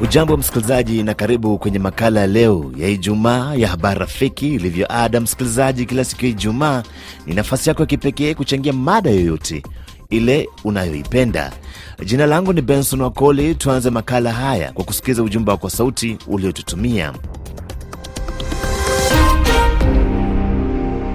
Ujambo msikilizaji, na karibu kwenye makala ya leo ya Ijumaa ya habari rafiki. Ilivyo ada, msikilizaji, kila siku ya Ijumaa ni nafasi yako ya kipekee kuchangia mada yoyote ile unayoipenda. Jina langu ni Benson Wakoli. Tuanze makala haya kwa kusikiza ujumbe wako sauti uliotutumia.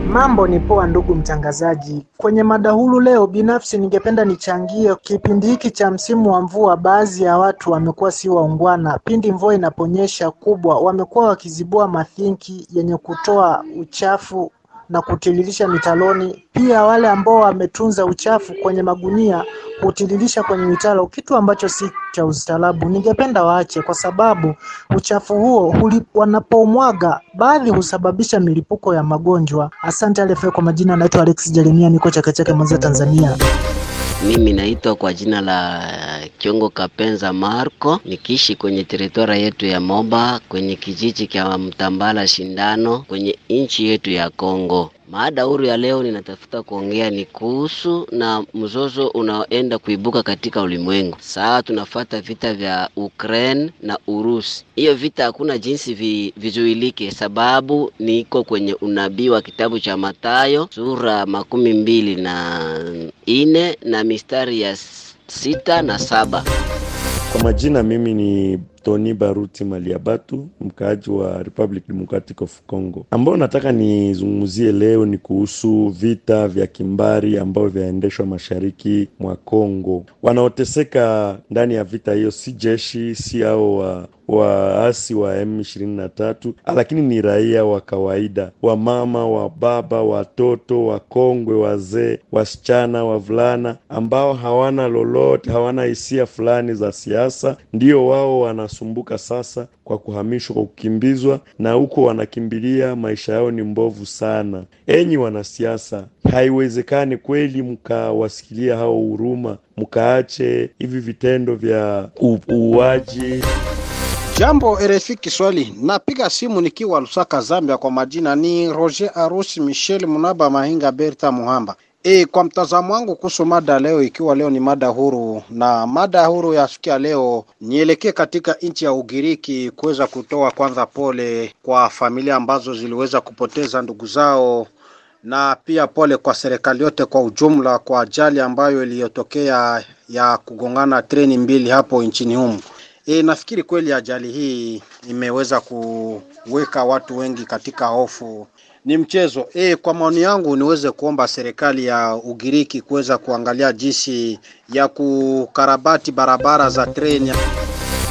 Mambo ni poa, ndugu mtangazaji. Kwenye mada huru leo, binafsi ningependa nichangie kipindi hiki cha msimu wa mvua. Baadhi ya watu wamekuwa si waungwana. Pindi mvua inaponyesha kubwa, wamekuwa wakizibua mathinki yenye kutoa uchafu na kutiririsha mitaloni. Pia wale ambao wametunza uchafu kwenye magunia hutiririsha kwenye mitaro, kitu ambacho si cha ustaarabu. Ningependa waache, kwa sababu uchafu huo wanapomwaga baadhi husababisha milipuko ya magonjwa. Asante RFI. Kwa majina anaitwa Alex Jeremia, niko Chake Chake, Mwanza, Tanzania. Mimi naitwa kwa jina la Kiongo Kapenza Marco, nikiishi kwenye teritoria yetu ya Moba kwenye kijiji cha Mtambala Shindano kwenye nchi yetu ya Kongo. Maada huru ya leo ninatafuta kuongea ni kuhusu na mzozo unaoenda kuibuka katika ulimwengu. Saa tunafata vita vya Ukraine na Urusi. Hiyo vita hakuna jinsi vi, vizuilike, sababu niko kwenye unabii wa kitabu cha Mathayo sura makumi mbili na ine na mistari ya sita na saba. Kwa majina mimi ni Tony Baruti Maliabatu, mkaaji wa Republic Democratic of Congo. Ambao nataka nizungumzie leo ni kuhusu vita vya kimbari ambavyo vyaendeshwa mashariki mwa Congo. Wanaoteseka ndani ya vita hiyo si jeshi, si hao wa waasi wa M23, lakini ni raia wa kawaida, wamama, wa baba, watoto, wakongwe, wazee, wasichana, wavulana ambao hawana lolote, hawana hisia fulani za siasa, ndio wao wanasumbuka sasa kwa kuhamishwa, kwa kukimbizwa, na huko wanakimbilia, maisha yao ni mbovu sana. Enyi wanasiasa, haiwezekani kweli mkawasikilia hao huruma, mkaache hivi vitendo vya uuaji. Jambo RFI Kiswahili, napiga simu nikiwa Lusaka, Zambia. Kwa majina ni Roger Arusi Michel Munaba Mahinga Berta Muhamba. E, kwa mtazamo wangu kuhusu mada leo, ikiwa leo ni mada huru na mada huru ya siku ya leo, nielekee katika nchi ya Ugiriki kuweza kutoa kwanza pole kwa familia ambazo ziliweza kupoteza ndugu zao na pia pole kwa serikali yote kwa ujumla kwa ajali ambayo iliyotokea ya kugongana treni mbili hapo nchini humu. E, nafikiri kweli ajali hii imeweza kuweka watu wengi katika hofu. Ni mchezo e, kwa maoni yangu niweze kuomba serikali ya Ugiriki kuweza kuangalia jinsi ya kukarabati barabara za treni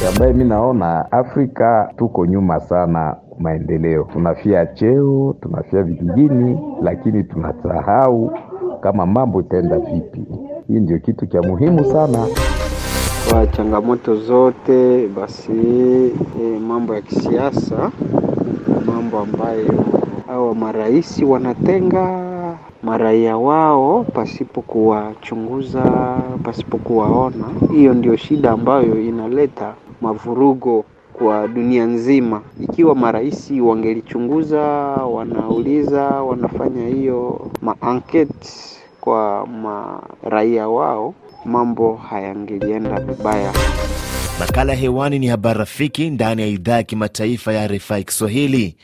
ambaye mi naona Afrika tuko nyuma sana maendeleo, tunafia cheo, tunafia vijijini, lakini tunasahau kama mambo itaenda vipi. Hii ndio kitu cha muhimu sana kwa changamoto zote basi. E, mambo ya kisiasa, mambo ambayo hao marais wanatenga maraia wao pasipo kuwachunguza, pasipo kuwaona. Hiyo ndio shida ambayo inaleta mavurugo kwa dunia nzima. Ikiwa marais wangelichunguza, wanauliza, wanafanya hiyo maanketi kwa maraia wao mambo hayangelienda vibaya. Makala hewani ni habari rafiki ndani ya idhaa ya kimataifa ya RFI Kiswahili.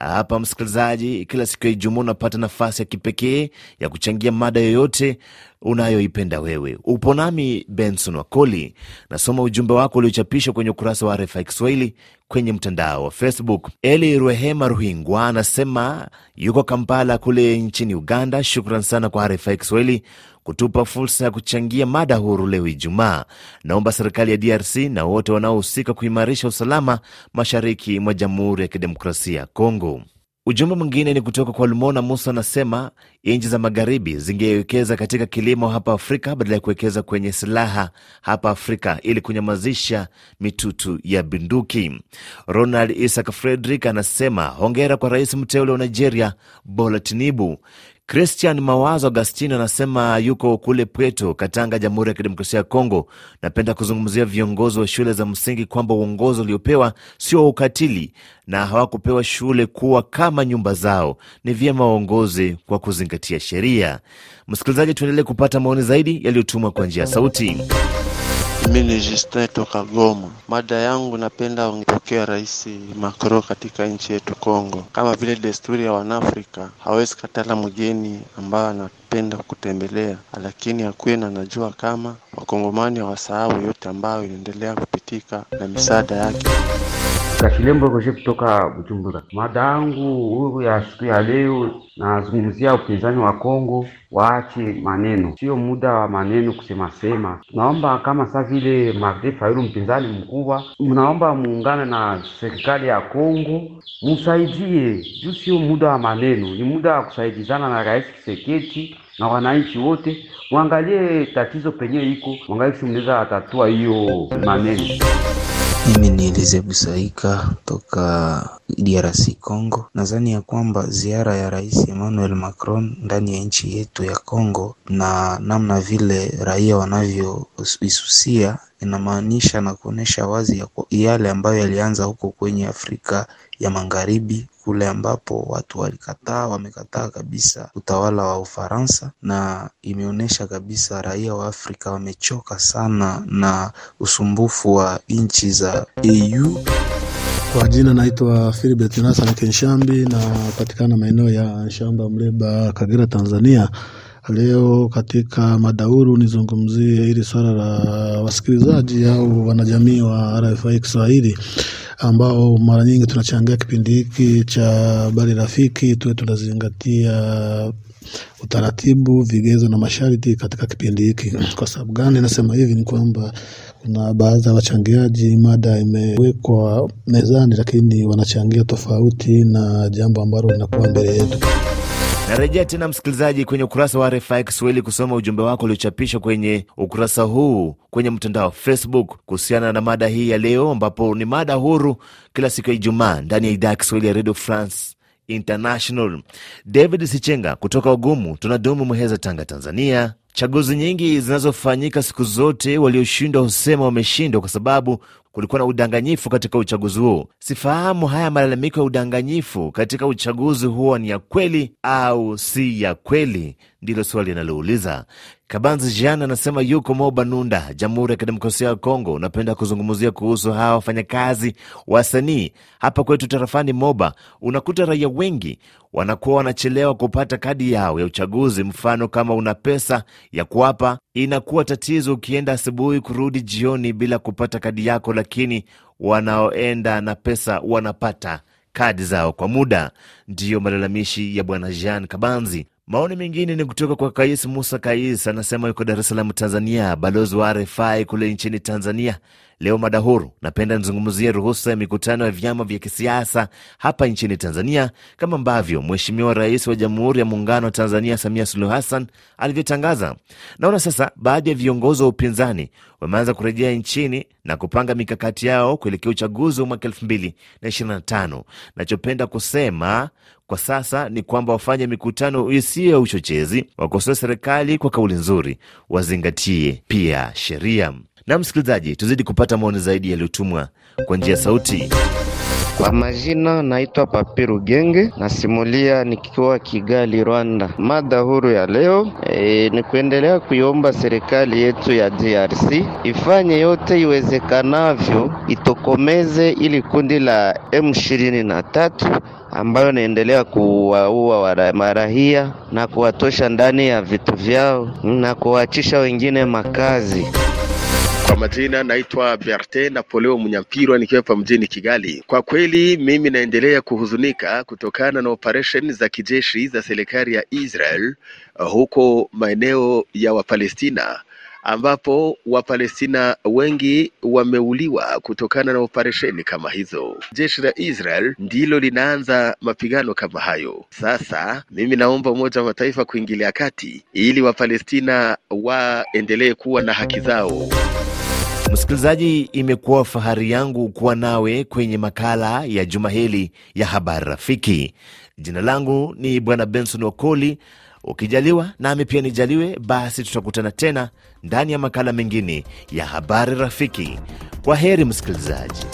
Hapa msikilizaji, kila siku ya Ijumaa unapata nafasi ya kipekee ya kuchangia mada yoyote unayoipenda wewe. Upo nami Benson Wakoli, nasoma ujumbe wako uliochapishwa kwenye ukurasa wa RFI Kiswahili kwenye mtandao wa Facebook. Eli ruehema Ruhingwa anasema yuko Kampala kule nchini Uganda. Shukran sana kwa RFI Kiswahili kutupa fursa ya kuchangia mada huru leo Ijumaa. Naomba serikali ya DRC na wote wanaohusika kuimarisha usalama mashariki mwa Jamhuri ya Kidemokrasia ya Kongo. Ujumbe mwingine ni kutoka kwa Lumona Musa, anasema nchi za magharibi zingewekeza katika kilimo hapa Afrika badala ya kuwekeza kwenye silaha hapa Afrika ili kunyamazisha mitutu ya bunduki. Ronald Isaac Frederick anasema hongera kwa rais mteule wa Nigeria Bola Tinubu. Christian Mawazo Agastino anasema yuko kule Pweto, Katanga, Jamhuri ya Kidemokrasia ya Kongo. Napenda kuzungumzia viongozi wa shule za msingi kwamba uongozi uliopewa sio wa ukatili na hawakupewa shule kuwa kama nyumba zao. Ni vyema waongozi kwa kuzingatia sheria. Msikilizaji, tuendelee kupata maoni zaidi yaliyotumwa kwa njia ya sauti. Mimi ni Justin toka Goma. Mada yangu napenda ongepokea Rais Macron katika nchi yetu Kongo. Kama vile desturi ya Wanafrika, hawezi katala mgeni ambaye anapenda kutembelea, lakini akuwe na najua kama wakongomani hawasahau yote ambayo inaendelea kupitika na misaada yake. Kashilembo Roje kutoka Bujumbura. Mada yangu huru ya siku ya leo nazungumzia upinzani wa Kongo, waache maneno, sio muda wa maneno kusema sema. Tunaomba kama saa vile Martin Fayulu mpinzani mkubwa, mnaomba muungane na serikali ya Kongo musaidie, juu sio muda wa maneno, ni muda wa kusaidizana na Rais Kiseketi na wananchi wote. Mwangalie tatizo penye iko, mwangalie si mnaweza atatua hiyo maneno. Mimi ni Elize Busaika toka DRC Congo. Nadhani ya kwamba ziara ya Rais Emmanuel Macron ndani ya nchi yetu ya Congo na namna vile raia wanavyoisusia inamaanisha na kuonesha wazi ya yale ambayo yalianza huko kwenye Afrika ya Magharibi kule ambapo watu walikataa, wamekataa kabisa utawala wa Ufaransa, na imeonyesha kabisa raia wa Afrika wamechoka sana na usumbufu wa nchi za EU. Kwa jina naitwa Philbert Nassan Kenshambi napatikana maeneo ya Shamba, Mleba, Kagera, Tanzania. Leo katika madauru nizungumzie hili swala la wasikilizaji au wanajamii wa RFI Kiswahili ambao mara nyingi tunachangia kipindi hiki cha habari rafiki, tuwe tunazingatia utaratibu, vigezo na masharti katika kipindi hiki. Kwa sababu gani nasema hivi? Ni kwamba kuna baadhi ya wachangiaji, mada imewekwa mezani, lakini wanachangia tofauti na jambo ambalo linakuwa mbele yetu. Narejea tena msikilizaji, kwenye ukurasa wa RFI Kiswahili kusoma ujumbe wako uliochapishwa kwenye ukurasa huu kwenye mtandao wa Facebook kuhusiana na mada hii ya leo, ambapo ni mada huru kila siku ya Ijumaa ndani ya idhaa ya Kiswahili ya Radio France International. David Sichenga kutoka Ugumu tunadumu Muheza, Tanga, Tanzania. Chaguzi nyingi zinazofanyika siku zote, walioshindwa husema wameshindwa kwa sababu kulikuwa na udanganyifu katika uchaguzi huo. Sifahamu haya malalamiko ya udanganyifu katika uchaguzi huo ni ya kweli au si ya kweli, ndilo swali linalouliza. Kabanzi Jean anasema yuko Moba Nunda, Jamhuri ya Kidemokrasia ya Kongo. Unapenda kuzungumzia kuhusu hawa wafanyakazi wasanii hapa kwetu tarafani Moba. Unakuta raia wengi wanakuwa wanachelewa kupata kadi yao ya uchaguzi. Mfano, kama una pesa ya kuwapa, inakuwa tatizo ukienda asubuhi kurudi jioni bila kupata kadi yako, lakini wanaoenda na pesa wanapata kadi zao kwa muda. Ndiyo malalamishi ya Bwana Jean Kabanzi. Maoni mengine ni kutoka kwa Kais Musa Kais, anasema yuko Dar es Salaam, Tanzania, balozi wa RFI kule nchini Tanzania. Leo mada huru, napenda nizungumzie ruhusa ya mikutano ya vyama vya kisiasa hapa nchini Tanzania, kama ambavyo Mheshimiwa Rais wa Jamhuri ya Muungano wa Tanzania Samia Suluhu Hassan alivyotangaza. Naona sasa baadhi ya viongozi wa upinzani wameanza kurejea nchini na kupanga mikakati yao kuelekea uchaguzi wa mwaka elfu mbili na ishirini na tano. Nachopenda kusema kwa sasa ni kwamba wafanye mikutano isiyo ya uchochezi, wakosoe serikali kwa kauli nzuri, wazingatie pia sheria. Na msikilizaji, tuzidi kupata maoni zaidi yaliyotumwa kwa njia ya sauti. Kwa majina naitwa Papiru Genge, nasimulia nikiwa Kigali, Rwanda. Mada huru ya leo e, ni kuendelea kuiomba serikali yetu ya DRC ifanye yote iwezekanavyo itokomeze ili kundi la M23 ambayo inaendelea kuwaua marahia na kuwatosha ndani ya vitu vyao na kuwaachisha wengine makazi. Kwa majina naitwa Berte Napoleo Munyampirwa nikiwa hapa mjini Kigali. Kwa kweli mimi naendelea kuhuzunika kutokana na operesheni za kijeshi za serikali ya Israel uh, huko maeneo ya Wapalestina ambapo Wapalestina wengi wameuliwa kutokana na operesheni kama hizo. Jeshi la Israel ndilo linaanza mapigano kama hayo. Sasa mimi naomba Umoja wa Mataifa kuingilia kati ili Wapalestina waendelee kuwa na haki zao. Msikilizaji, imekuwa fahari yangu kuwa nawe kwenye makala ya juma hili ya habari rafiki. Jina langu ni Bwana Benson Wakoli. Ukijaliwa nami pia nijaliwe, basi tutakutana tena ndani ya makala mengine ya habari rafiki. Kwa heri msikilizaji.